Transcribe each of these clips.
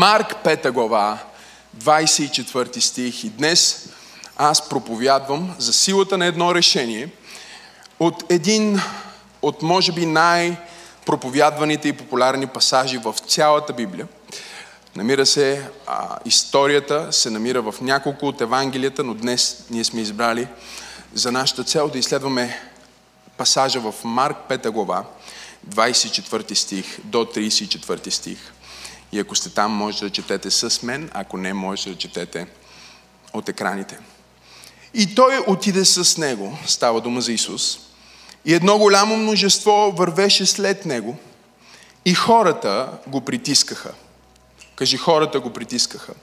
Марк 5 глава, 24 стих. И днес аз проповядвам за силата на едно решение от един от може би най-проповядваните и популярни пасажи в цялата Библия. Намира се, а, историята се намира в няколко от Евангелията, но днес ние сме избрали за нашата цел да изследваме пасажа в Марк 5 глава, 24 стих до 34 стих. И ако сте там, може да четете с мен, ако не, може да четете от екраните. И той отиде с него, става дума за Исус, и едно голямо множество вървеше след него, и хората го притискаха. Кажи, хората го притискаха.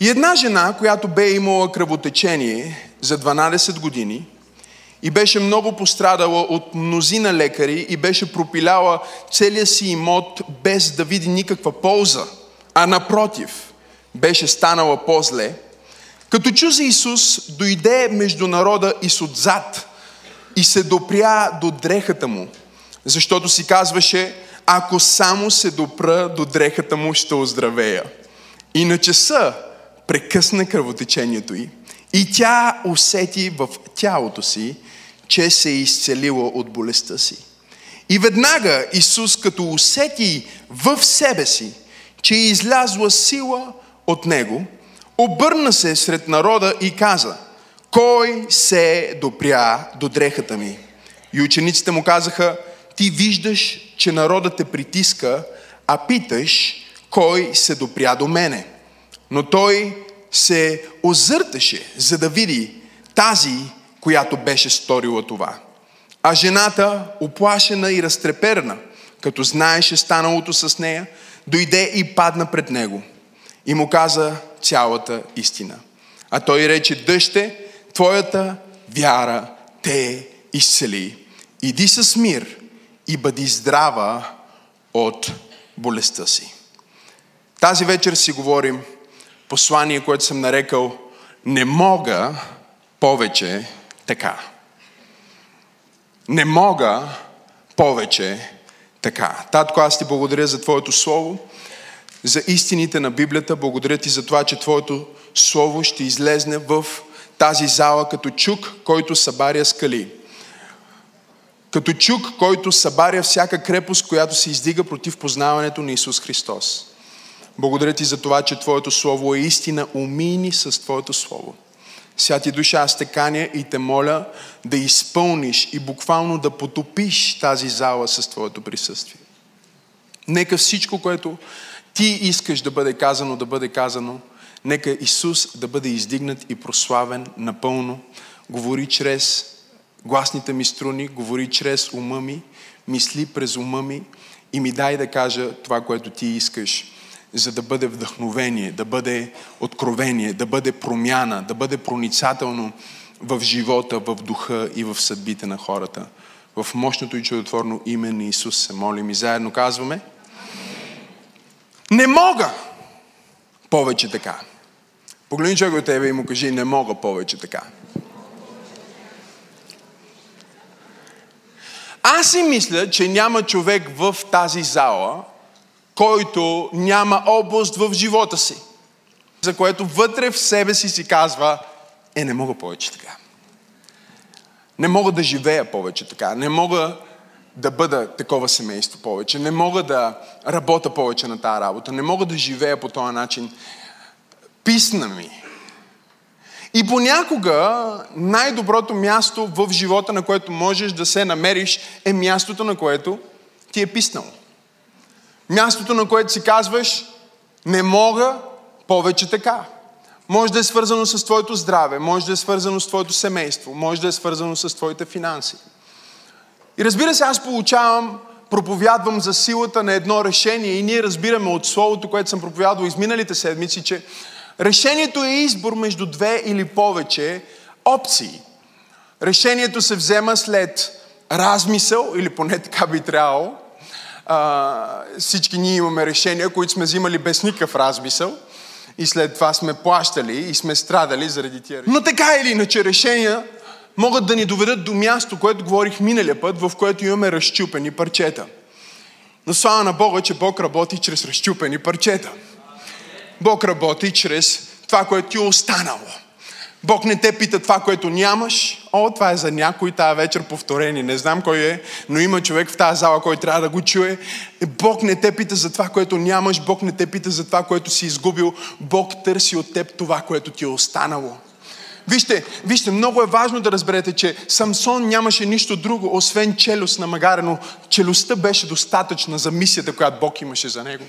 И една жена, която бе имала кръвотечение за 12 години и беше много пострадала от мнозина лекари и беше пропиляла целия си имот без да види никаква полза, а напротив, беше станала по-зле, като чу за Исус, дойде между народа и отзад и се допря до дрехата му, защото си казваше, ако само се допра до дрехата му, ще оздравея. И на часа прекъсна кръвотечението й и тя усети в тялото си, че се е изцелила от болестта си. И веднага Исус, като усети в себе си, че е излязла сила от него, обърна се сред народа и каза, кой се допря до дрехата ми? И учениците му казаха, ти виждаш, че народът те притиска, а питаш, кой се допря до мене. Но той се озърташе, за да види тази, която беше сторила това. А жената, оплашена и разтреперна, като знаеше станалото с нея, дойде и падна пред него и му каза цялата истина. А той рече, дъще, твоята вяра те изцели. Иди с мир и бъди здрава от болестта си. Тази вечер си говорим послание, което съм нарекал Не мога повече така. Не мога повече така. Татко, аз ти благодаря за Твоето Слово, за истините на Библията. Благодаря ти за това, че Твоето Слово ще излезне в тази зала като чук, който събаря скали. Като чук, който събаря всяка крепост, която се издига против познаването на Исус Христос. Благодаря ти за това, че Твоето Слово е истина. Умини с Твоето Слово. Святи душа, аз те каня и те моля да изпълниш и буквално да потопиш тази зала с Твоето присъствие. Нека всичко, което Ти искаш да бъде казано, да бъде казано. Нека Исус да бъде издигнат и прославен напълно. Говори чрез гласните ми струни, говори чрез ума ми, мисли през ума ми и ми дай да кажа това, което Ти искаш за да бъде вдъхновение, да бъде откровение, да бъде промяна, да бъде проницателно в живота, в духа и в съдбите на хората. В мощното и чудотворно име на Исус се молим и заедно казваме Не мога повече така. Погледни човек от тебе и му кажи Не мога повече така. Аз си мисля, че няма човек в тази зала, който няма област в живота си, за което вътре в себе си си казва, е, не мога повече така. Не мога да живея повече така. Не мога да бъда такова семейство повече. Не мога да работя повече на тази работа. Не мога да живея по този начин. Писна ми. И понякога най-доброто място в живота, на което можеш да се намериш, е мястото, на което ти е писнало. Мястото, на което си казваш, не мога повече така. Може да е свързано с твоето здраве, може да е свързано с твоето семейство, може да е свързано с твоите финанси. И разбира се, аз получавам, проповядвам за силата на едно решение и ние разбираме от Словото, което съм проповядвал изминалите седмици, че решението е избор между две или повече опции. Решението се взема след размисъл, или поне така би трябвало, а, всички ние имаме решения, които сме взимали без никакъв размисъл и след това сме плащали и сме страдали заради тия решения. Но така или иначе решения могат да ни доведат до място, което говорих миналия път, в което имаме разчупени парчета. Но слава на Бога, че Бог работи чрез разчупени парчета. Бог работи чрез това, което ти е останало. Бог не те пита това, което нямаш. О, това е за някой тази вечер повторение. Не знам кой е, но има човек в тази зала, който трябва да го чуе. Бог не те пита за това, което нямаш. Бог не те пита за това, което си изгубил. Бог търси от теб това, което ти е останало. Вижте, вижте, много е важно да разберете, че Самсон нямаше нищо друго, освен челюст на магаре, но челюстта беше достатъчна за мисията, която Бог имаше за него.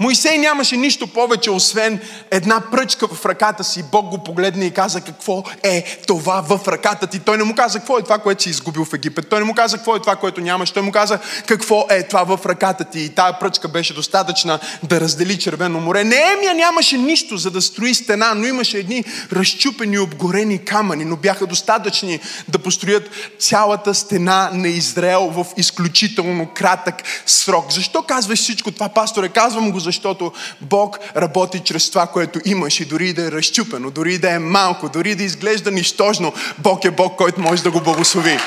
Моисей нямаше нищо повече, освен една пръчка в ръката си. Бог го погледна и каза какво е това в ръката ти. Той не му каза какво е това, което си изгубил в Египет. Той не му каза какво е това, което нямаш. Той му каза какво е това в ръката ти. И тая пръчка беше достатъчна да раздели Червено море. Неемия нямаше нищо за да строи стена, но имаше едни разчупени, обгорени камъни, но бяха достатъчни да построят цялата стена на Израел в изключително кратък срок. Защо казваш всичко това, пасторе? Казвам го, защото Бог работи чрез това, което имаш и дори да е разчупено, дори да е малко, дори да изглежда нищожно, Бог е Бог, който може да го благослови.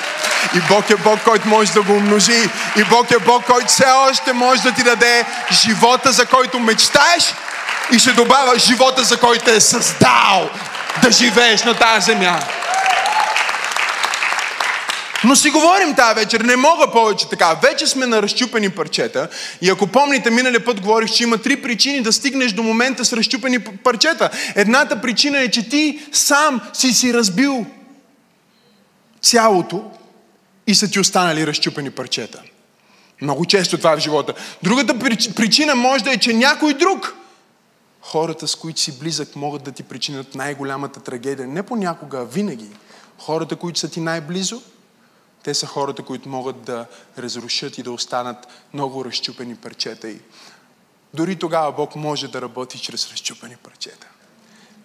И Бог е Бог, който може да го умножи. И Бог е Бог, който все още може да ти даде живота, за който мечтаеш и ще добавя живота, за който е създал да живееш на тази земя. Но си говорим тази вечер, не мога повече така. Вече сме на разчупени парчета. И ако помните, миналия път говорих, че има три причини да стигнеш до момента с разчупени парчета. Едната причина е, че ти сам си си разбил цялото и са ти останали разчупени парчета. Много често това е в живота. Другата причина може да е, че някой друг, хората с които си близък, могат да ти причинят най-голямата трагедия. Не понякога, а винаги. Хората, които са ти най-близо, те са хората, които могат да разрушат и да останат много разчупени парчета. И дори тогава Бог може да работи чрез разчупени парчета.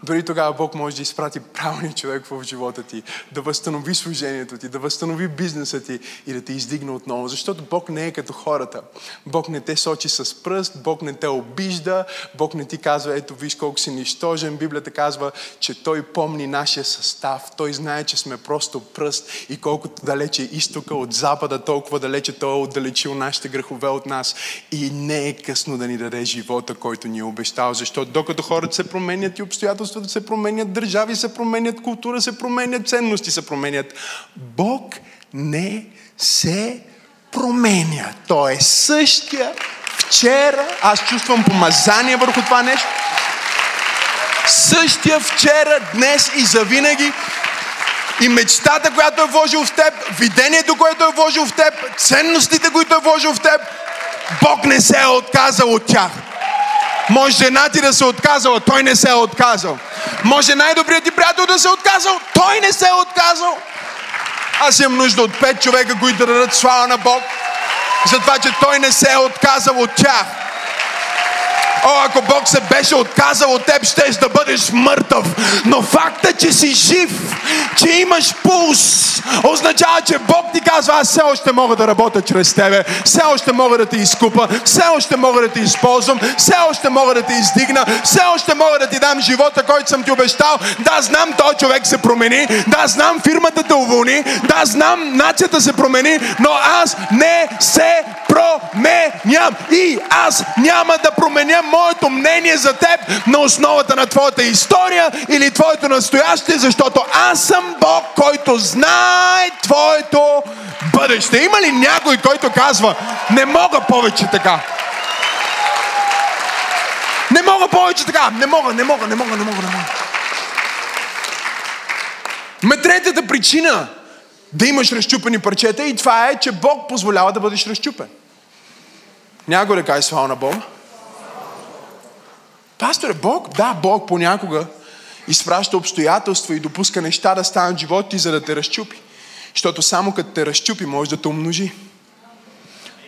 Дори тогава Бог може да изпрати правилния човек в живота ти, да възстанови служението ти, да възстанови бизнеса ти и да те издигне отново. Защото Бог не е като хората. Бог не те сочи с пръст, Бог не те обижда, Бог не ти казва, ето виж колко си нищожен. Библията казва, че Той помни нашия състав. Той знае, че сме просто пръст и колкото далече е изтока от запада, толкова далече Той е отдалечил нашите грехове от нас. И не е късно да ни даде живота, който ни е обещал. Защото докато хората се променят и обстоятелствата, да се променят, държави се променят, култура се променят, ценности се променят. Бог не се променя. Той е същия вчера. Аз чувствам помазание върху това нещо. Същия вчера, днес и завинаги. И мечтата, която е вложил в теб, видението, което е вложил в теб, ценностите, които е вложил в теб, Бог не се е отказал от тях. Може жена ти да се отказала, той не се е отказал. Може най-добрият ти приятел да се е отказал, той не се е отказал. Аз имам нужда от пет човека, които да дадат слава на Бог, за това, че той не се е отказал от тях. О, ако Бог се беше отказал от теб, щеш да бъдеш мъртъв. Но факта, че си жив, че имаш пулс, означава, че Бог ти казва, аз все още мога да работя чрез тебе, все още мога да те изкупа, все още мога да те използвам, все още мога да те издигна, все още мога да ти дам живота, който съм ти обещал. Да, знам, този човек се промени, да, знам, фирмата те уволни, да, знам, нацията се промени, но аз не се променям. И аз няма да променя моето мнение за теб на основата на твоята история или твоето настояще, защото аз съм Бог, който знае твоето бъдеще. Има ли някой, който казва, не мога повече така? Не мога повече така. Не мога, не мога, не мога, не мога, не мога. Ме третата причина да имаш разчупени парчета и това е, че Бог позволява да бъдеш разчупен. Някой да каже слава на Бога. Пасторе, Бог, да, Бог понякога изпраща обстоятелства и допуска неща да станат живота ти, за да те разчупи. Защото само като те разчупи, може да те умножи.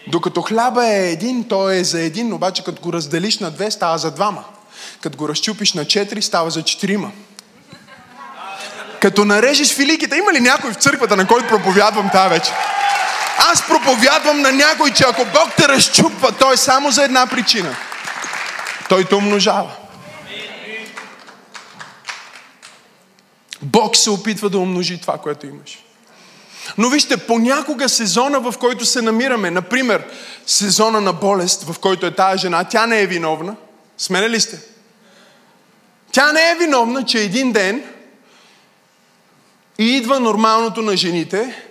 Докато хляба е един, той е за един, обаче като го разделиш на две, става за двама. Като го разчупиш на четири, става за четирима. Като нарежеш филиките, има ли някой в църквата, на който проповядвам тази вечер? Аз проповядвам на някой, че ако Бог те разчупва, то е само за една причина. Той те умножава. Бог се опитва да умножи това, което имаш. Но вижте, понякога сезона, в който се намираме, например, сезона на болест, в който е тая жена, тя не е виновна. Смене ли сте? Тя не е виновна, че един ден идва нормалното на жените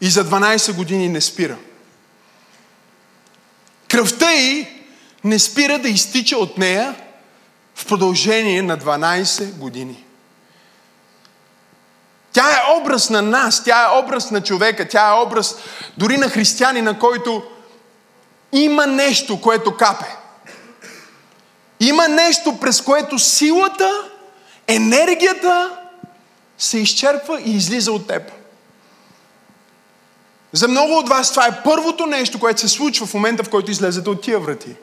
и за 12 години не спира. Кръвта й не спира да изтича от нея в продължение на 12 години. Тя е образ на нас, тя е образ на човека, тя е образ дори на християнина, който има нещо, което капе. Има нещо, през което силата, енергията се изчерпва и излиза от теб. За много от вас това е първото нещо, което се случва в момента, в който излезете от тия врати.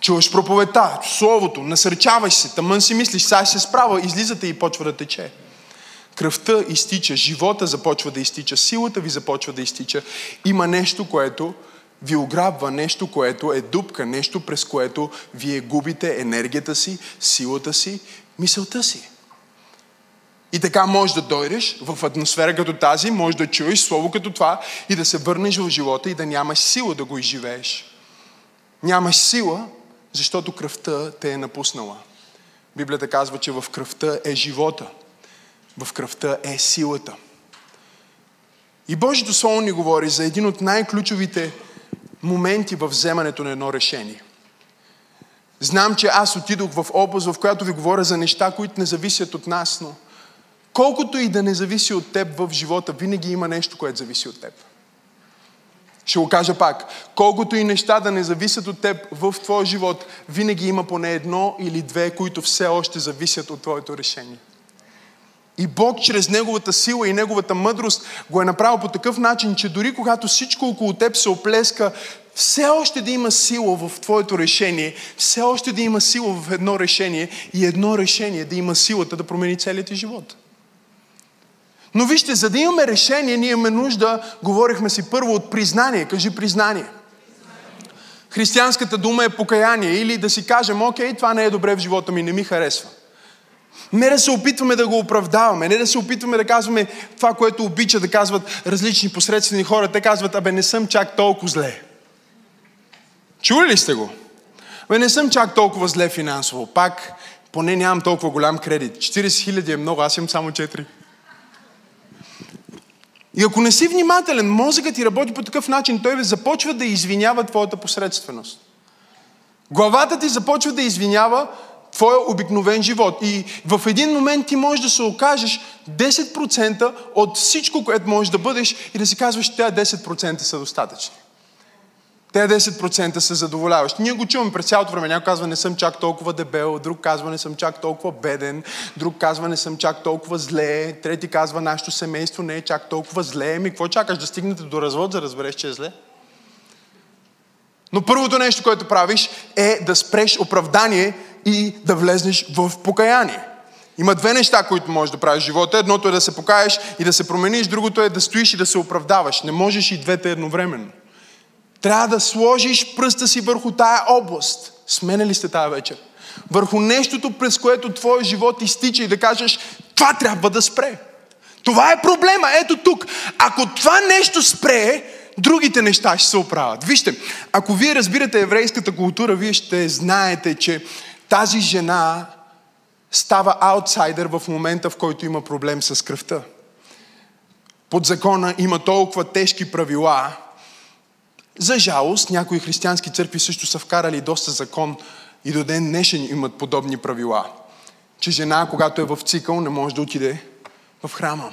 Чуваш проповедта, словото, насърчаваш се, тъмън си мислиш, сега се справа, излизате и почва да тече. Кръвта изтича, живота започва да изтича, силата ви започва да изтича. Има нещо, което ви ограбва, нещо, което е дупка, нещо, през което вие губите енергията си, силата си, мисълта си. И така можеш да дойдеш в атмосфера като тази, можеш да чуеш слово като това и да се върнеш в живота и да нямаш сила да го изживееш. Нямаш сила, защото кръвта те е напуснала. Библията казва, че в кръвта е живота. В кръвта е силата. И Божието Слово ни говори за един от най-ключовите моменти в вземането на едно решение. Знам, че аз отидох в област, в която ви говоря за неща, които не зависят от нас, но колкото и да не зависи от теб в живота, винаги има нещо, което зависи от теб. Ще го кажа пак. Колкото и неща да не зависят от теб в твоя живот, винаги има поне едно или две, които все още зависят от твоето решение. И Бог чрез Неговата сила и Неговата мъдрост го е направил по такъв начин, че дори когато всичко около теб се оплеска, все още да има сила в твоето решение, все още да има сила в едно решение и едно решение да има силата да промени целият ти живот. Но вижте, за да имаме решение, ние имаме нужда, говорихме си първо от признание. Кажи признание. Християнската дума е покаяние или да си кажем, окей, това не е добре в живота ми, не ми харесва. Не да се опитваме да го оправдаваме, не да се опитваме да казваме това, което обича да казват различни посредствени хора. Те казват, абе не съм чак толкова зле. Чули ли сте го? Абе не съм чак толкова зле финансово. Пак, поне нямам толкова голям кредит. 40 хиляди е много, аз имам само 4. И ако не си внимателен, мозъкът ти работи по такъв начин, той започва да извинява твоята посредственост. Главата ти започва да извинява твоя обикновен живот. И в един момент ти можеш да се окажеш 10% от всичко, което можеш да бъдеш и да си казваш, че тези 10% са достатъчни. Те 10% са задоволяващи. Ние го чуваме през цялото време. Някой казва, не съм чак толкова дебел, друг казва, не съм чак толкова беден, друг казва, не съм чак толкова зле, трети казва, нашето семейство не е чак толкова зле. Ми, какво чакаш да стигнете до развод, за да разбереш, че е зле? Но първото нещо, което правиш, е да спреш оправдание и да влезнеш в покаяние. Има две неща, които можеш да правиш в живота. Едното е да се покаеш и да се промениш, другото е да стоиш и да се оправдаваш. Не можеш и двете едновременно. Трябва да сложиш пръста си върху тая област. Смене ли сте тая вечер? Върху нещото, през което твой живот изтича и да кажеш, това трябва да спре. Това е проблема. Ето тук. Ако това нещо спре, другите неща ще се оправят. Вижте, ако вие разбирате еврейската култура, вие ще знаете, че тази жена става аутсайдер в момента, в който има проблем с кръвта. Под закона има толкова тежки правила, за жалост, някои християнски църкви също са вкарали доста закон и до ден днешен имат подобни правила. Че жена, когато е в цикъл, не може да отиде в храма.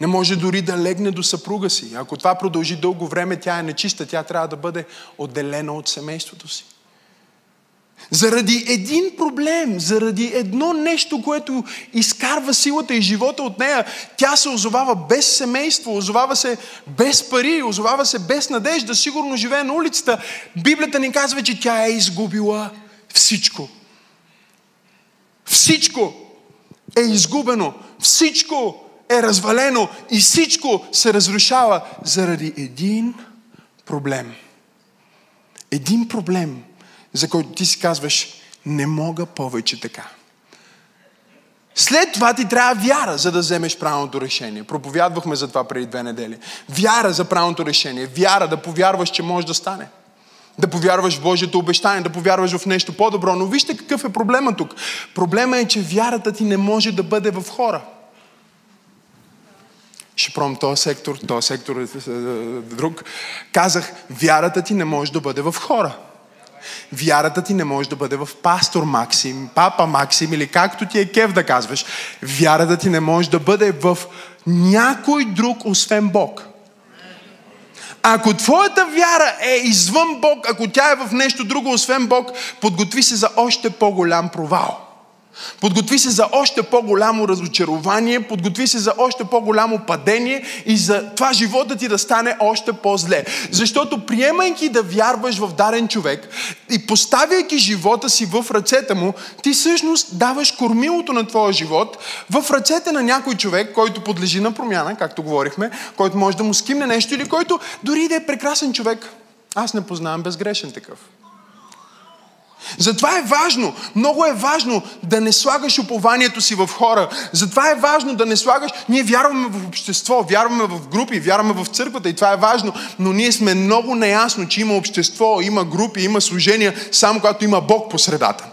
Не може дори да легне до съпруга си. Ако това продължи дълго време, тя е нечиста, тя трябва да бъде отделена от семейството си. Заради един проблем, заради едно нещо, което изкарва силата и живота от нея, тя се озовава без семейство, озовава се без пари, озовава се без надежда, сигурно живее на улицата. Библията ни казва, че тя е изгубила всичко. Всичко е изгубено, всичко е развалено и всичко се разрушава заради един проблем. Един проблем – за който ти си казваш, не мога повече така. След това ти трябва вяра, за да вземеш правилното решение. Проповядвахме за това преди две недели. Вяра за правилното решение. Вяра да повярваш, че може да стане. Да повярваш в Божието обещание, да повярваш в нещо по-добро. Но вижте какъв е проблема тук. Проблема е, че вярата ти не може да бъде в хора. Ще пробвам този сектор, този сектор е, е, е друг. Казах, вярата ти не може да бъде в хора. Вярата ти не може да бъде в пастор Максим, папа Максим или както ти е кев да казваш. Вярата ти не може да бъде в някой друг, освен Бог. Ако твоята вяра е извън Бог, ако тя е в нещо друго, освен Бог, подготви се за още по-голям провал. Подготви се за още по-голямо разочарование, подготви се за още по-голямо падение и за това живота ти да стане още по-зле. Защото приемайки да вярваш в дарен човек и поставяйки живота си в ръцете му, ти всъщност даваш кормилото на твоя живот в ръцете на някой човек, който подлежи на промяна, както говорихме, който може да му скимне нещо или който дори да е прекрасен човек. Аз не познавам безгрешен такъв. Затова е важно, много е важно да не слагаш упованието си в хора. Затова е важно да не слагаш... Ние вярваме в общество, вярваме в групи, вярваме в църквата и това е важно, но ние сме много неясно, че има общество, има групи, има служения, само когато има Бог по средата.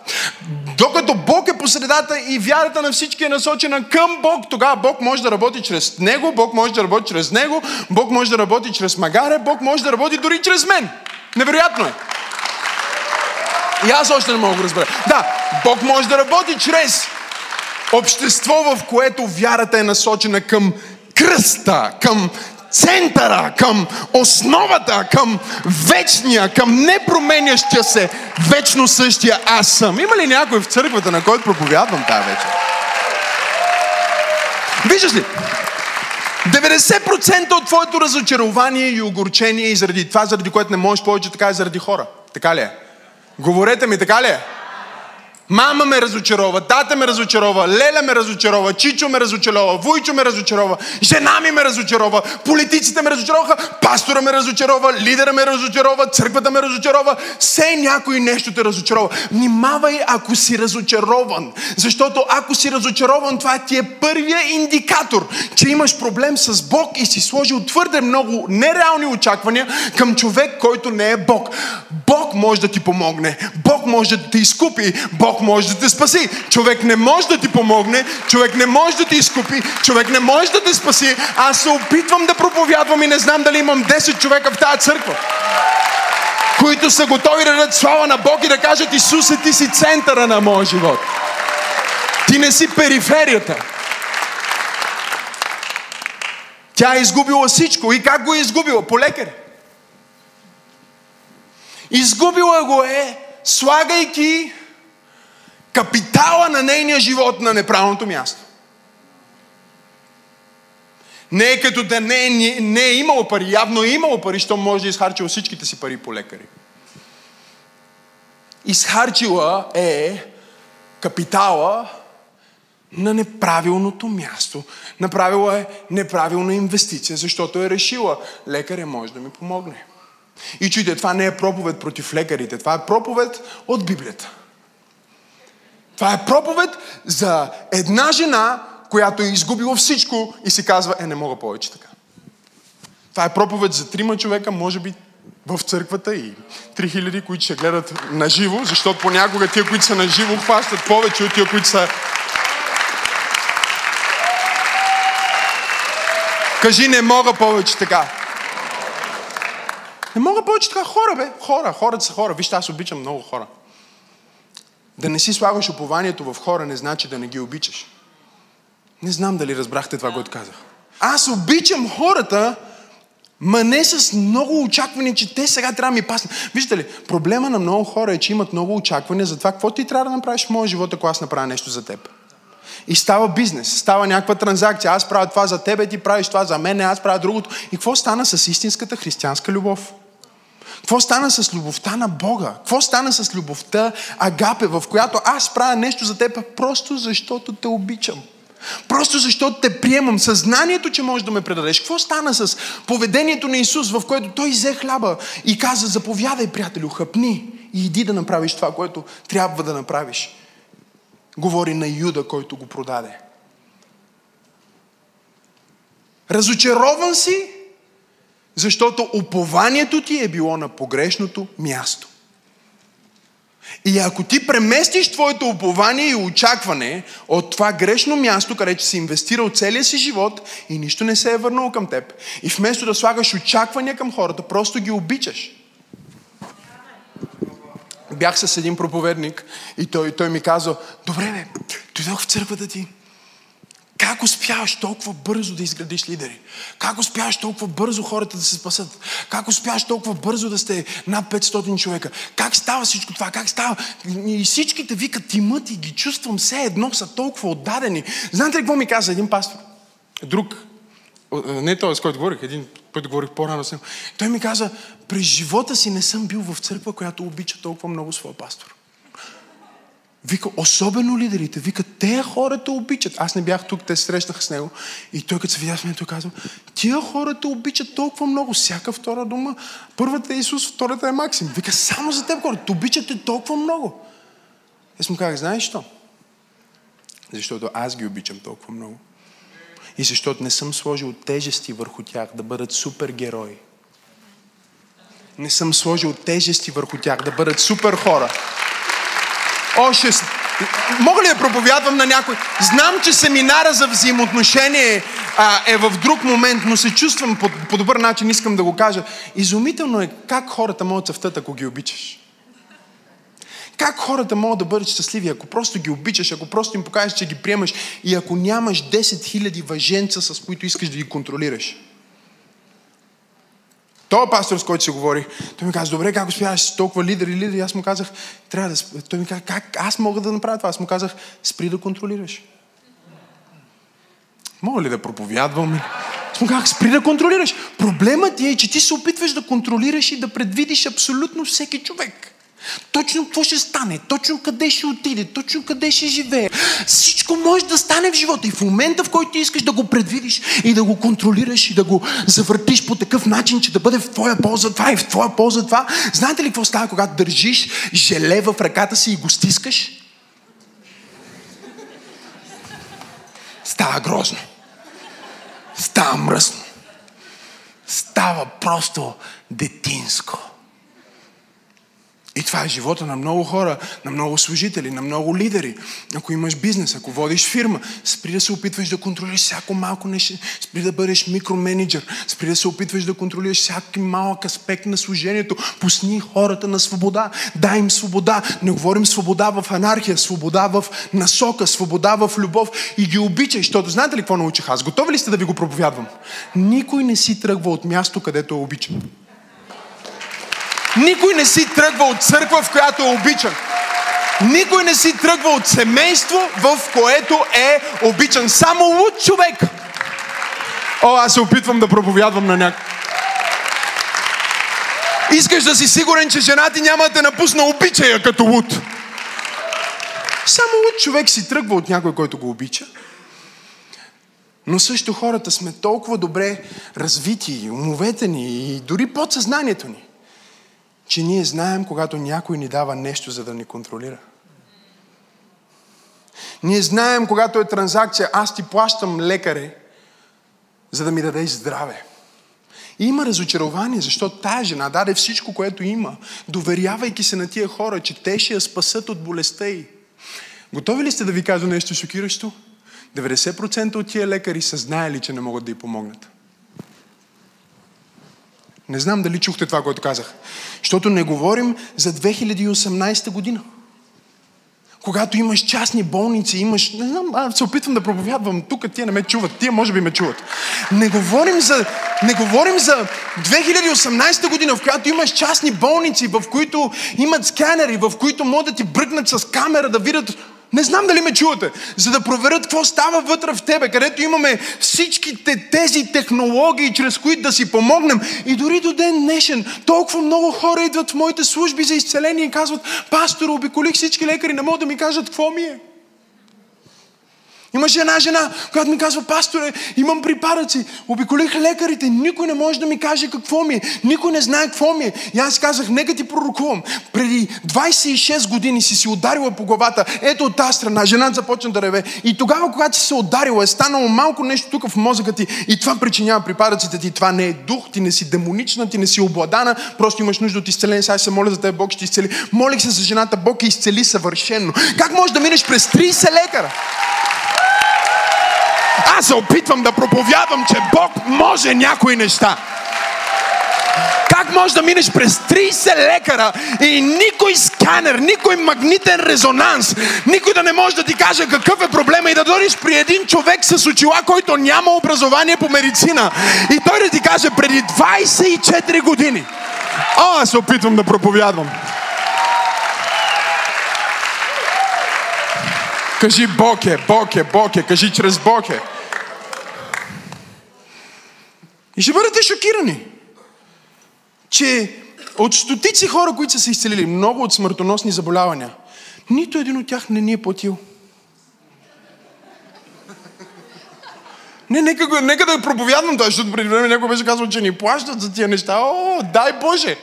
Докато Бог е по средата и вярата на всички е насочена към Бог, тогава Бог може да работи чрез Него, Бог може да работи чрез Него, Бог може да работи чрез Магаре, Бог може да работи дори чрез мен. Невероятно е. И аз още не мога да разбера. Да, Бог може да работи чрез общество, в което вярата е насочена към кръста, към центъра, към основата, към вечния, към непроменящия се, вечно същия аз съм. Има ли някой в църквата, на който проповядвам тази вечер? Виждаш ли? 90% от твоето разочарование и огорчение и заради това, заради което не можеш повече, така е заради хора. Така ли е? Говорете ми, така ли е? Мама ме разочарова, тата ме разочарова, Леля ме разочарова, Чичо ме разочарова, Вуйчо ме разочарова, жена ми ме разочарова, политиците ме разочароваха, пастора ме разочарова, лидера ме разочарова, църквата ме разочарова, все някой нещо те разочарова. Внимавай, ако си разочарован, защото ако си разочарован, това ти е първия индикатор, че имаш проблем с Бог и си сложил твърде много нереални очаквания към човек, който не е Бог. Бог може да ти помогне, Може да те изкупи, Бог може да те спаси. Човек не може да ти помогне, човек не може да ти изкупи, човек не може да те спаси. Аз се опитвам да проповядвам и не знам дали имам 10 човека в тази църква които са готови да дадат слава на Бог и да кажат Исусе, ти си центъра на моя живот. Ти не си периферията. Тя е изгубила всичко. И как го е изгубила? По лекар. Изгубила го е, слагайки капитала на нейния живот на неправилното място. Не е като да не е, не е имало пари. Явно е имало пари, що може да изхарчила всичките си пари по лекари. Изхарчила е капитала на неправилното място. Направила е неправилна инвестиция, защото е решила, лекаря може да ми помогне. И чуйте, това не е проповед против лекарите, това е проповед от Библията. Това е проповед за една жена, която е изгубила всичко и си казва, е, не мога повече така. Това е проповед за трима човека, може би в църквата и 3000, които ще гледат на живо, защото понякога тия, които са на живо, хващат повече от тия, които са... Кажи, не мога повече така. Повече така. Хора, бе. Хора. Хората са хора. Вижте, аз обичам много хора. Да не си слагаш упованието в хора не значи да не ги обичаш. Не знам дали разбрахте това, което казах. Аз обичам хората, ма не с много очаквания, че те сега трябва да ми паснат. Виждате ли, проблема на много хора е, че имат много очаквания за това, какво ти трябва да направиш в моя живот, ако аз направя нещо за теб. И става бизнес, става някаква транзакция. Аз правя това за тебе, ти правиш това за мен, аз правя другото. И какво стана с истинската християнска любов? Какво стана с любовта на Бога? Какво стана с любовта Агапе, в която аз правя нещо за теб просто защото те обичам? Просто защото те приемам съзнанието, че можеш да ме предадеш. Какво стана с поведението на Исус, в което той взе хляба и каза, заповядай, приятелю, хъпни и иди да направиш това, което трябва да направиш. Говори на Юда, който го продаде. Разочарован си, защото упованието ти е било на погрешното място. И ако ти преместиш твоето упование и очакване от това грешно място, където си инвестирал целия си живот и нищо не се е върнало към теб, и вместо да слагаш очаквания към хората, просто ги обичаш. Бях с един проповедник и той, той ми каза, добре бе, дойдох в църквата ти, как успяваш толкова бързо да изградиш лидери? Как успяваш толкова бързо хората да се спасат? Как успяваш толкова бързо да сте над 500 човека? Как става всичко това? Как става? И всичките викат тимът и ги чувствам все едно са толкова отдадени. Знаете ли какво ми каза един пастор? Друг. Не този, с който говорих, един, който говорих по-рано с него. Той ми каза, през живота си не съм бил в църква, която обича толкова много своя пастор. Вика, особено лидерите, вика, те хората обичат. Аз не бях тук, те срещнаха с него. И той като се видя с мен, той казва, тия хората обичат толкова много. Всяка втора дума, първата е Исус, втората е Максим. Вика, само за теб хората, обичате толкова много. Аз му казах, знаеш що? Защото аз ги обичам толкова много. И защото не съм сложил тежести върху тях да бъдат супергерои. Не съм сложил тежести върху тях да бъдат супер хора. Още... Мога ли да проповядвам на някой? Знам, че семинара за взаимоотношение а, е в друг момент, но се чувствам по, по добър начин, искам да го кажа. Изумително е как хората могат цъфтат, ако ги обичаш. Как хората могат да бъдат щастливи, ако просто ги обичаш, ако просто им покажеш, че ги приемаш и ако нямаш 10 000 въженца, с които искаш да ги контролираш. Това пастор, с който се говори, той ми каза, добре, как успяваш с толкова лидери и лидери? Аз му казах, трябва да... Той ми каза, как аз мога да направя това? Аз му казах, спри да контролираш. Мога ли да проповядвам? Аз му казах, спри да контролираш. Проблемът е, че ти се опитваш да контролираш и да предвидиш абсолютно всеки човек. Точно какво ще стане, точно къде ще отиде, точно къде ще живее. Всичко може да стане в живота. И в момента, в който искаш да го предвидиш и да го контролираш и да го завъртиш по такъв начин, че да бъде в твоя полза това и в твоя полза това, знаете ли какво става, когато държиш желе в ръката си и го стискаш? Става грозно. Става мръсно. Става просто детинско. И това е живота на много хора, на много служители, на много лидери. Ако имаш бизнес, ако водиш фирма, спри да се опитваш да контролираш всяко малко нещо, спри да бъдеш микроменеджер, спри да се опитваш да контролираш всяки малък аспект на служението. Пусни хората на свобода, дай им свобода. Не говорим свобода в анархия, свобода в насока, свобода в любов и ги обичай, защото знаете ли какво научих аз? Готови ли сте да ви го проповядвам? Никой не си тръгва от място, където е обичан. Никой не си тръгва от църква, в която е обичан. Никой не си тръгва от семейство, в което е обичан. Само луд човек. О, аз се опитвам да проповядвам на някой. Искаш да си сигурен, че жена ти няма да те напусне, обича я като луд. Само луд човек си тръгва от някой, който го обича. Но също хората сме толкова добре развити, умовете ни и дори подсъзнанието ни, че ние знаем, когато някой ни дава нещо, за да ни контролира. Ние знаем, когато е транзакция, аз ти плащам лекаре, за да ми дадеш здраве. И има разочарование, защото тая жена даде всичко, което има, доверявайки се на тия хора, че те ще я спасат от болестта й. Готови ли сте да ви кажа нещо шокиращо? 90% от тия лекари са знаели, че не могат да й помогнат. Не знам дали чухте това, което казах. Защото не говорим за 2018 година. Когато имаш частни болници, имаш... Не знам, аз се опитвам да проповядвам. Тук тия не ме чуват. Тия може би ме чуват. Не говорим за, не говорим за 2018 година, в която имаш частни болници, в които имат сканери, в които могат да ти бръкнат с камера да видят не знам дали ме чувате, за да проверят какво става вътре в тебе, където имаме всичките тези технологии, чрез които да си помогнем. И дори до ден днешен толкова много хора идват в моите служби за изцеление и казват, пастор, обиколих всички лекари, не могат да ми кажат какво ми е. Имаше една жена, която ми казва, пасторе, имам припадъци. Обиколих лекарите, никой не може да ми каже какво ми е. Никой не знае какво ми е. И аз казах, нека ти пророкувам. Преди 26 години си си ударила по главата. Ето от тази страна. Жената започна да реве. И тогава, когато си се ударила, е станало малко нещо тук в мозъка ти. И това причинява припадъците ти. Това не е дух, ти не си демонична, ти не си обладана. Просто имаш нужда от изцеление. Сега се моля за теб, Бог ще изцели. Молих се за жената, Бог я изцели съвършенно. Как можеш да минеш през 30 лекара? Аз се опитвам да проповядвам, че Бог може някои неща. Как можеш да минеш през 30 лекара и никой сканер, никой магнитен резонанс, никой да не може да ти каже какъв е проблема и да дойдеш при един човек с очила, който няма образование по медицина и той да ти каже преди 24 години. О, аз се опитвам да проповядвам. Кажи Бог е, Бог е, Бог е, кажи чрез Бог е. И ще бъдете шокирани, че от стотици хора, които са се изцелили, много от смъртоносни заболявания, нито един от тях не ни е платил. Не, нека, нека да проповядвам това, защото преди време някой беше казал, че ни плащат за тия неща. О, дай Боже!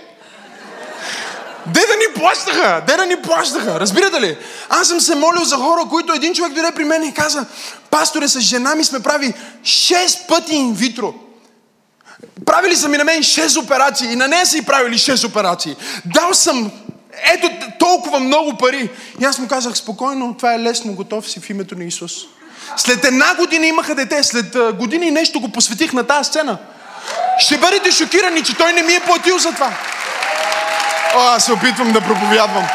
Де да ни плащаха? Де да ни плащаха? Разбирате ли? Аз съм се молил за хора, които един човек дойде при мен и каза, пасторе, с жена ми сме прави 6 пъти инвитро. Правили са ми на мен 6 операции и на нея са и правили 6 операции. Дал съм ето толкова много пари. И аз му казах, спокойно, това е лесно, готов си в името на Исус. След една година имаха дете, след години нещо го посветих на тази сцена. Ще бъдете шокирани, че той не ми е платил за това. О, аз се опитвам да проповядвам.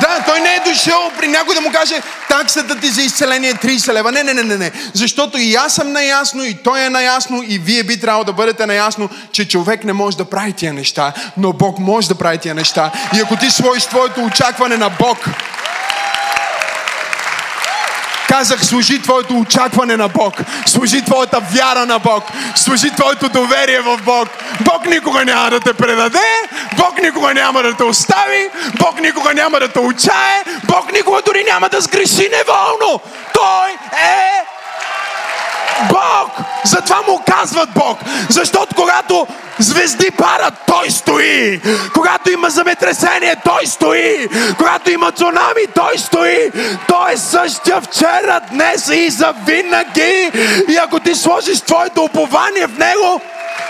Да, той не е дошъл при някой да му каже таксата ти за изцеление е 30 лева. Не, не, не, не, не. Защото и аз съм наясно, и той е наясно, и вие би трябвало да бъдете наясно, че човек не може да прави тия неща, но Бог може да прави тия неща. И ако ти сложиш твоето очакване на Бог, Казах, служи твоето очакване на Бог. Служи твоята вяра на Бог. Служи твоето доверие в Бог. Бог никога няма да те предаде. Бог никога няма да те остави. Бог никога няма да те отчае. Бог никога дори няма да сгреши неволно. Той е Бог! Затова му казват Бог. Защото когато звезди парат, той стои. Когато има земетресение, той стои. Когато има цунами, той стои. Той е същия вчера, днес и за винаги. И ако ти сложиш твоето упование в него,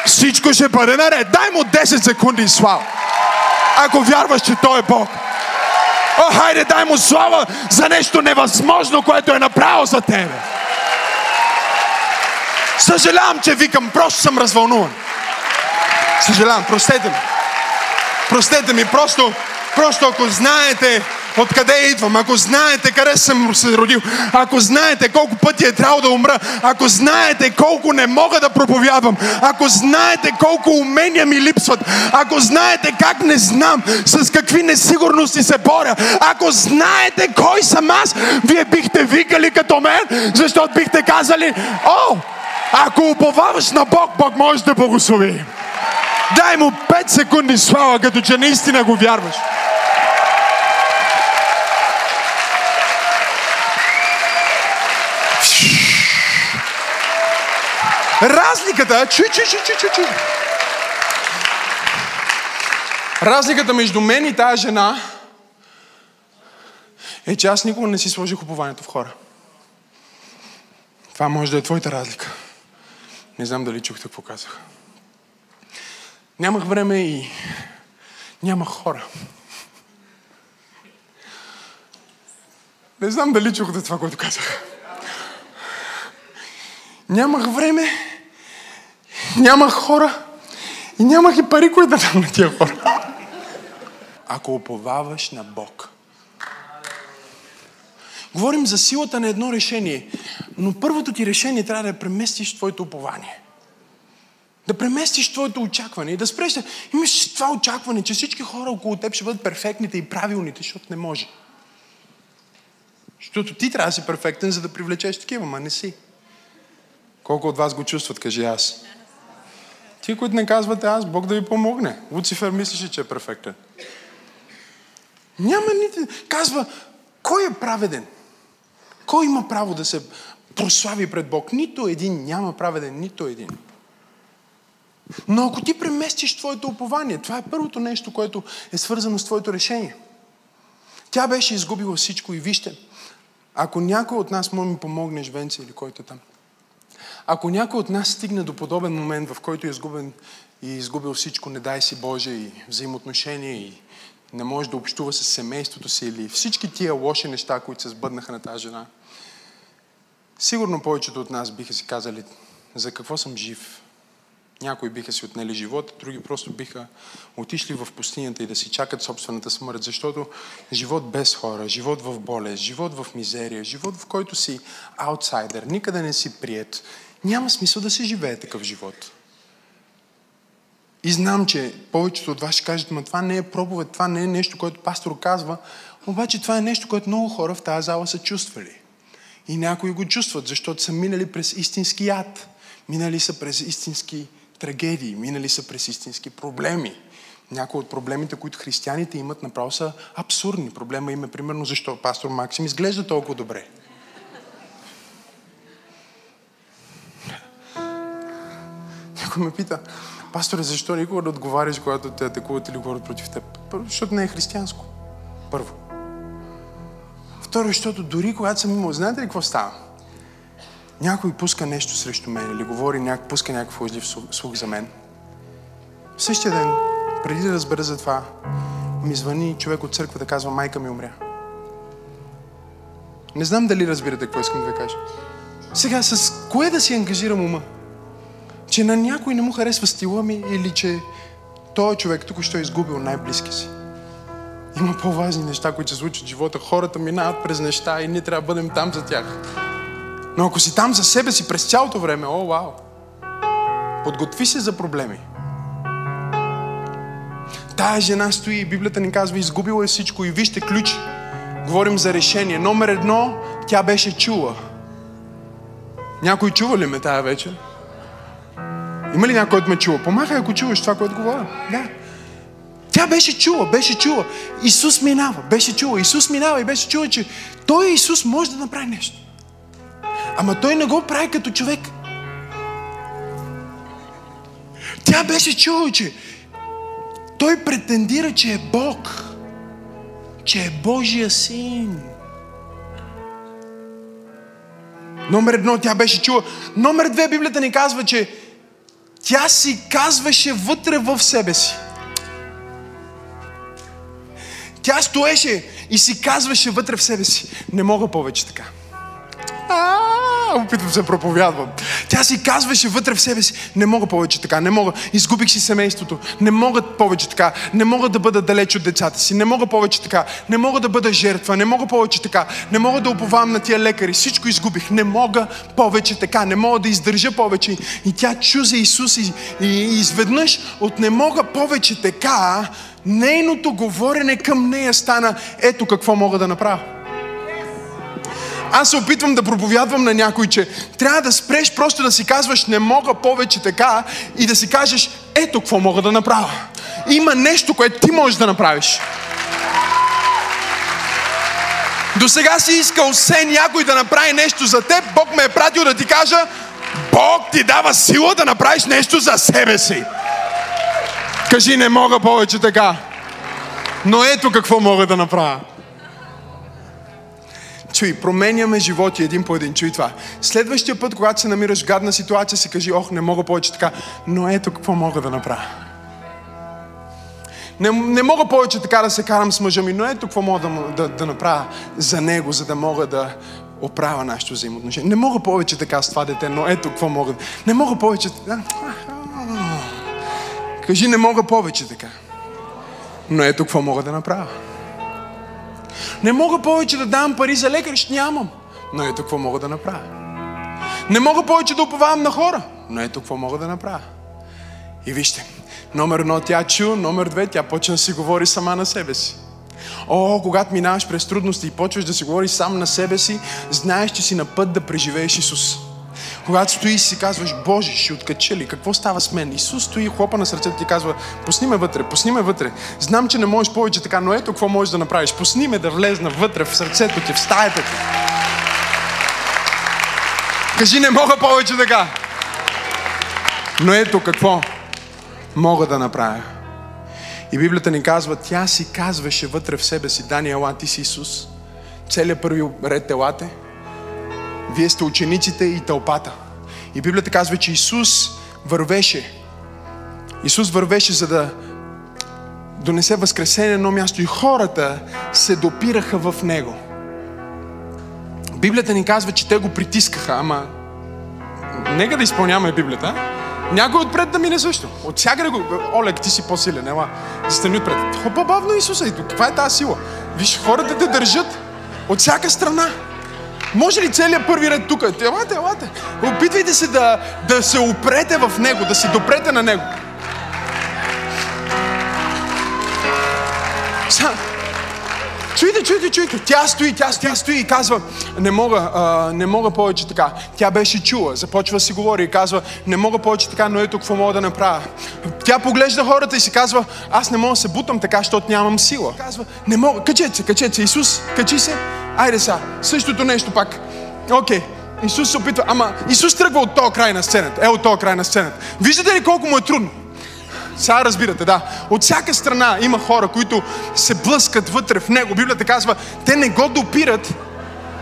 всичко ще бъде наред. Дай му 10 секунди слава. Ако вярваш, че той е Бог. О, хайде, дай му слава за нещо невъзможно, което е направил за тебе. Съжалявам, че викам, просто съм развълнуван. Съжалявам, простете ми. Простете ми, просто, просто ако знаете откъде идвам, ако знаете къде съм се родил, ако знаете колко пъти е трябвало да умра, ако знаете колко не мога да проповядвам, ако знаете колко умения ми липсват, ако знаете как не знам с какви несигурности се боря, ако знаете кой съм аз, вие бихте викали като мен, защото бихте казали, о, ако уповаваш на Бог, Бог може да благослови. Дай му 5 секунди слава, като че наистина го вярваш. Разликата, чуй, чуй, чуй, чуй, чуй. Разликата между мен и тази жена е, че аз никога не си сложих упованието в хора. Това може да е твоята разлика. Не знам дали чухте какво казах. Нямах време и нямах хора. Не знам дали чухте това, което казах. Нямах време, нямах хора и нямах и пари, които да дам на тия хора. Ако оповаваш на Бог. Говорим за силата на едно решение, но първото ти решение трябва да е преместиш твоето упование. Да преместиш твоето очакване и да спреш да имаш това очакване, че всички хора около теб ще бъдат перфектните и правилните, защото не може. Защото ти трябва да си перфектен, за да привлечеш такива, ма не си. Колко от вас го чувстват, кажи аз. Ти, които не казвате аз, Бог да ви помогне. Луцифер мислеше, че е перфектен. Няма нито... Казва, кой е праведен? Кой има право да се прослави пред Бог? Нито един няма праведен, нито един. Но ако ти преместиш твоето упование, това е първото нещо, което е свързано с твоето решение. Тя беше изгубила всичко и вижте, ако някой от нас може ми помогнеш, Венци или който е там, ако някой от нас стигне до подобен момент, в който е изгубен и е изгубил всичко, не дай си Боже, и взаимоотношения, и не може да общува с семейството си, или всички тия лоши неща, които се сбъднаха на тази жена, сигурно повечето от нас биха си казали, за какво съм жив? Някои биха си отнели живота, други просто биха отишли в пустинята и да си чакат собствената смърт, защото живот без хора, живот в болест, живот в мизерия, живот в който си аутсайдер, никъде не си прият, няма смисъл да се живее такъв живот. И знам, че повечето от вас ще кажат, но това не е проповед, това не е нещо, което пастор казва, обаче това е нещо, което много хора в тази зала са чувствали. И някои го чувстват, защото са минали през истински яд. Минали са през истински трагедии, минали са през истински проблеми. Някои от проблемите, които християните имат, направо са абсурдни. Проблема им е примерно защо пастор Максим изглежда толкова добре. Някой ме пита, пасторе, защо никога да отговаряш, когато те атакуват или говорят против теб? Първо, защото не е християнско. Първо. Второ, защото дори когато съм имал, знаете ли какво става? някой пуска нещо срещу мен или говори, няк, пуска някакъв лъжлив слух за мен. В същия ден, преди да разбера за това, ми звъни човек от църква да казва, майка ми умря. Не знам дали разбирате какво искам да ви кажа. Сега, с кое да си ангажирам ума? Че на някой не му харесва стила ми или че той човек тук ще е изгубил най-близки си. Има по-важни неща, които се случват в живота. Хората минават през неща и ние трябва да бъдем там за тях. Но ако си там за себе си през цялото време, о, вау! Подготви се за проблеми. Тая жена стои, Библията ни казва, изгубила е всичко и вижте ключ. Говорим за решение. Номер едно, тя беше чула. Някой чува ли ме тая вечер? Има ли някой, който ме чува? Помахай, ако чуваш това, което говоря. Да. Тя беше чула, беше чула. Исус минава, беше чула. Исус минава и беше чула, че Той Исус може да направи нещо. Ама той не го прави като човек. Тя беше чула, че той претендира, че е Бог. Че е Божия син. Номер едно, тя беше чула. Номер две, Библията ни казва, че тя си казваше вътре в себе си. Тя стоеше и си казваше вътре в себе си. Не мога повече така опитвам се проповядвам. Тя си казваше вътре в себе си, не мога повече така, не мога. Изгубих си семейството, не мога повече така, не мога да бъда далеч от децата си, не мога повече така, не мога да бъда жертва, не мога повече така, не мога да уповавам на тия лекари, всичко изгубих, не мога повече така, не мога да издържа повече. И тя чу за Исус и, и, и изведнъж от не мога повече така, нейното говорене към нея стана, ето какво мога да направя аз се опитвам да проповядвам на някой, че трябва да спреш просто да си казваш не мога повече така и да си кажеш ето какво мога да направя. Има нещо, което ти можеш да направиш. До сега си искал все някой да направи нещо за теб, Бог ме е пратил да ти кажа, Бог ти дава сила да направиш нещо за себе си. Кажи, не мога повече така. Но ето какво мога да направя. Чуй, променяме животи един по един. Чуй това. Следващия път, когато се намираш в гадна ситуация, си кажи, ох, не мога повече така, но ето какво мога да направя. Не, не мога повече така да се карам с мъжа ми, но ето какво мога да, да, да направя за него, за да мога да оправя нашето взаимоотношение. Не мога повече така с това дете, но ето какво мога. Не мога повече. Кажи, не мога повече така. Но ето какво мога да направя. Не мога повече да давам пари за лекар, ще нямам. Но ето какво мога да направя. Не мога повече да уповавам на хора, но ето какво мога да направя. И вижте, номер едно тя чу, номер две тя почна да си говори сама на себе си. О, когато минаваш през трудности и почваш да си говориш сам на себе си, знаеш, че си на път да преживееш Исус. Когато стои и си казваш, Боже, ще откача ли? Какво става с мен? Исус стои, хлопа на сърцето ти казва, пусни ме вътре, пусни ме вътре. Знам, че не можеш повече така, но ето какво можеш да направиш. Пусни ме да влезна вътре в сърцето ти, в стаята ти. Кажи, не мога повече така. Но ето какво мога да направя. И Библията ни казва, тя си казваше вътре в себе си, Дани, ела, ти си Исус. Целият първи ред елате. Вие сте учениците и тълпата. И Библията казва, че Исус вървеше. Исус вървеше, за да донесе възкресение на едно място и хората се допираха в Него. Библията ни казва, че те го притискаха, ама нека да изпълняваме Библията. Някой отпред да мине също. От всякъде го... Олег, ти си по-силен, ела. Застани отпред. По-бавно Исуса и. Каква е тази сила? Виж, хората те държат от всяка страна. Може ли целият първи ред тук? Елате, елате. Опитвайте се да, да се опрете в Него, да се допрете на Него. Чуйте, чуйте, чуйте. Тя стои, тя стои, тя стои и казва, не мога, а, не мога повече така. Тя беше чула, започва да си говори и казва, не мога повече така, но ето какво мога да направя. Тя поглежда хората и си казва, аз не мога да се бутам така, защото нямам сила. Казва, не мога, качете се, качете се. Исус, качи се. Айде са, същото нещо пак. Окей. Okay. Исус се опитва, ама Исус тръгва от този край на сцената. Е, от този край на сцената. Виждате ли колко му е трудно? Сега разбирате, да. От всяка страна има хора, които се блъскат вътре в него. Библията казва, те не го допират,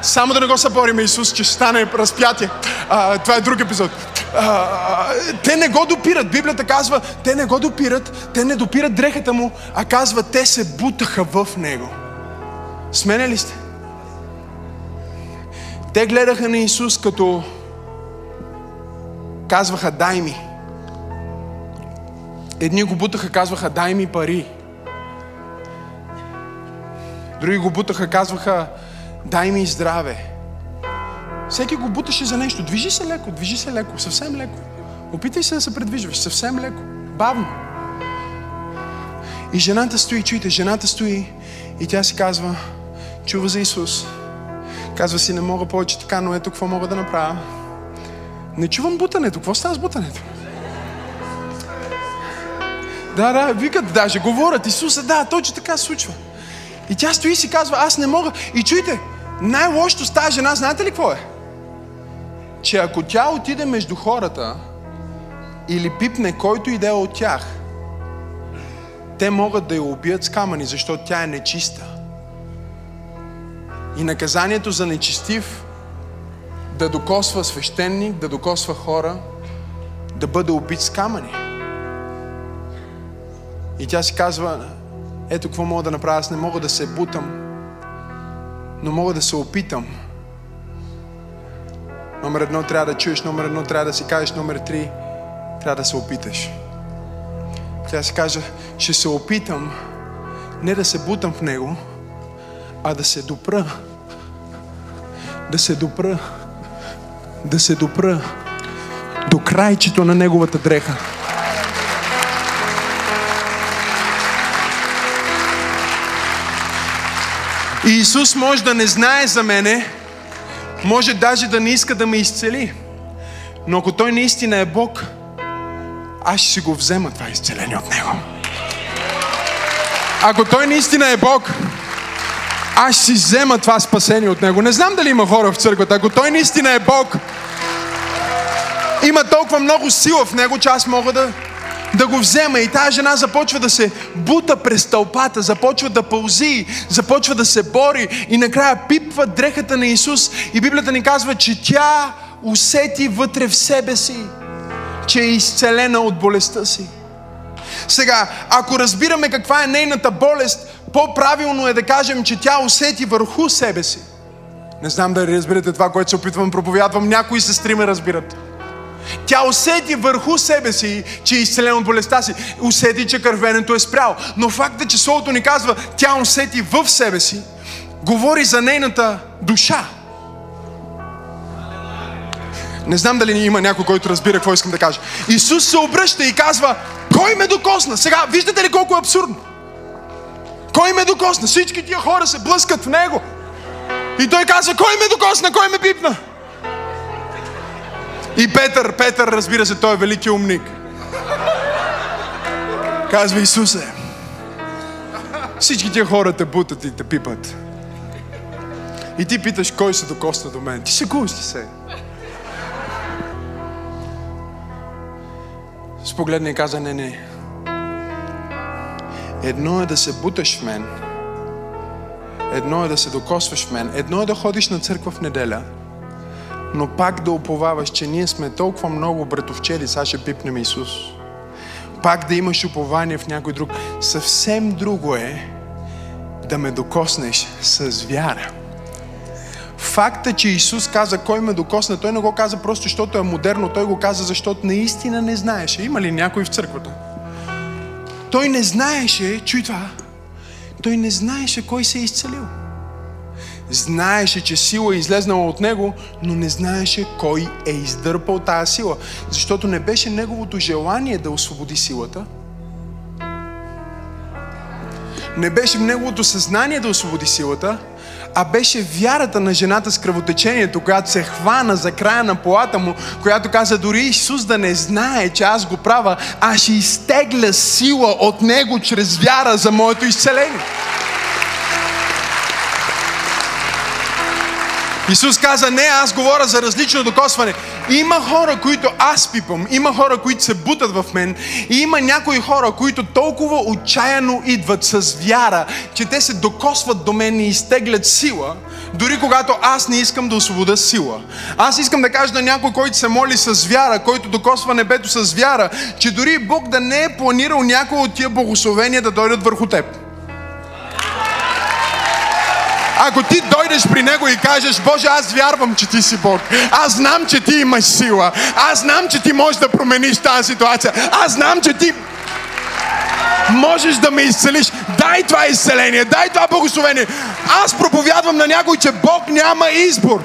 само да не го събориме Исус, че ще стане разпятие. А, това е друг епизод. А, те не го допират. Библията казва, те не го допират, те не допират дрехата му, а казва, те се бутаха в него. Смене ли сте? Те гледаха на Исус като казваха, дай ми. Едни го бутаха, казваха, дай ми пари. Други го бутаха, казваха, дай ми здраве. Всеки го буташе за нещо. Движи се леко, движи се леко, съвсем леко. Опитай се да се предвижваш, съвсем леко, бавно. И жената стои, чуйте, жената стои и тя си казва, чува за Исус. Казва си, не мога повече така, но ето какво мога да направя. Не чувам бутането. Какво става с бутането? Да, да, викат даже, говорят, Исуса, да, точно така случва. И тя стои и си казва, аз не мога. И чуйте, най-лошото с тази жена, знаете ли какво е? Че ако тя отиде между хората или пипне който иде от тях, те могат да я убият с камъни, защото тя е нечиста. И наказанието за нечистив да докосва свещеник, да докосва хора, да бъде убит с камъни. И тя си казва, ето какво мога да направя, аз не мога да се бутам, но мога да се опитам. Номер едно трябва да чуеш, номер едно трябва да си кажеш, номер три трябва да се опиташ. Тя си каже, ще се опитам не да се бутам в него, а да се допра. Да се допра. Да се допра до крайчето на неговата дреха. И Исус може да не знае за мене, може даже да не иска да ме изцели. Но ако Той наистина е Бог, аз ще си го взема това изцеление от Него. Ако Той наистина е Бог, аз ще си взема това спасение от Него. Не знам дали има хора в църквата. Ако Той наистина е Бог, има толкова много сила в Него, че аз мога да, да го взема. И тази жена започва да се бута през тълпата, започва да пълзи, започва да се бори и накрая пипва дрехата на Исус. И Библията ни казва, че тя усети вътре в себе си, че е изцелена от болестта си. Сега, ако разбираме каква е нейната болест, по-правилно е да кажем, че тя усети върху себе си. Не знам дали разбирате това, което се опитвам проповядвам. Някои сестри ме разбират. Тя усети върху себе си, че е изцелена от болестта си. Усети, че кървенето е спрял. Но факта, че Словото ни казва, тя усети в себе си, говори за нейната душа. Не знам дали има някой, който разбира какво искам да кажа. Исус се обръща и казва, кой ме докосна? Сега, виждате ли колко е абсурдно? Кой ме докосна? Всички тия хора се блъскат в него. И той казва, кой ме докосна, кой ме пипна? И Петър, Петър, разбира се, той е велики умник. Казва Исусе, всички тия хора те бутат и те пипат. И ти питаш, кой се докосна до мен? Ти се ли се. Спогледна и каза, не, не. Едно е да се буташ в мен. Едно е да се докосваш в мен. Едно е да ходиш на църква в неделя. Но пак да уповаваш, че ние сме толкова много братовчели, сега ще пипнем Исус. Пак да имаш упование в някой друг. Съвсем друго е да ме докоснеш с вяра. Факта, че Исус каза кой ме докосне, той не го каза просто защото е модерно, той го каза защото наистина не знаеше. Има ли някой в църквата? Той не знаеше, чуй това, той не знаеше кой се е изцелил. Знаеше, че сила е излезнала от него, но не знаеше кой е издърпал тази сила. Защото не беше неговото желание да освободи силата. Не беше неговото съзнание да освободи силата, а беше вярата на жената с кръвотечението, която се хвана за края на полата му, която каза, дори Исус да не знае, че аз го правя, аз ще изтегля сила от него чрез вяра за моето изцеление. Исус каза, не, аз говоря за различно докосване. Има хора, които аз пипам, има хора, които се бутат в мен и има някои хора, които толкова отчаяно идват с вяра, че те се докосват до мен и изтеглят сила, дори когато аз не искам да освобода сила. Аз искам да кажа на някой, който се моли с вяра, който докосва небето с вяра, че дори Бог да не е планирал някой от тия благословения да дойдат върху теб. Ако ти дойдеш при Него и кажеш, Боже, аз вярвам, че ти си Бог. Аз знам, че ти имаш сила. Аз знам, че ти можеш да промениш тази ситуация. Аз знам, че ти можеш да ме изцелиш. Дай това изцеление, дай това благословение. Аз проповядвам на някой, че Бог няма избор.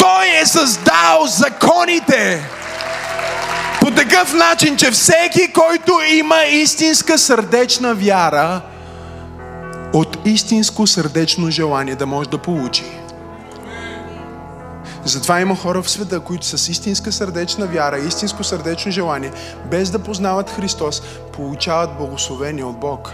Той е създал законите по такъв начин, че всеки, който има истинска сърдечна вяра, от истинско сърдечно желание да може да получи. Затова има хора в света, които с истинска сърдечна вяра, истинско сърдечно желание, без да познават Христос, получават благословение от Бог.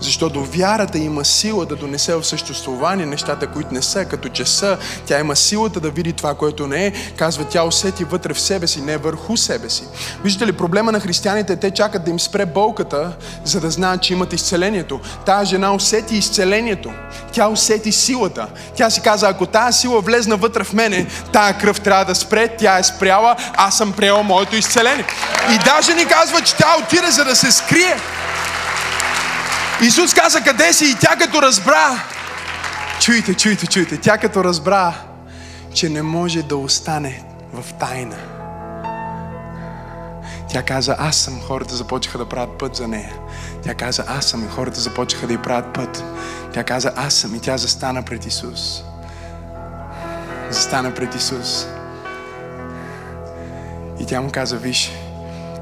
Защото вярата има сила да донесе в съществуване нещата, които не са, като че са. Тя има силата да види това, което не е. Казва, тя усети вътре в себе си, не върху себе си. Виждате ли, проблема на християните, те чакат да им спре болката, за да знаят, че имат изцелението. Тая жена усети изцелението. Тя усети силата. Тя си каза, ако тази сила влезна вътре в мене, тая кръв трябва да спре, тя е спряла, аз съм приел моето изцеление. И даже ни казва, че тя отиде за да се скрие. Исус каза къде си и тя като разбра, чуйте, чуйте, чуйте, тя като разбра, че не може да остане в тайна. Тя каза, аз съм, хората започнаха да правят път за нея. Тя каза, аз съм и хората започнаха да й правят път. Тя каза, аз съм и тя застана пред Исус. Застана пред Исус. И тя му каза, виж,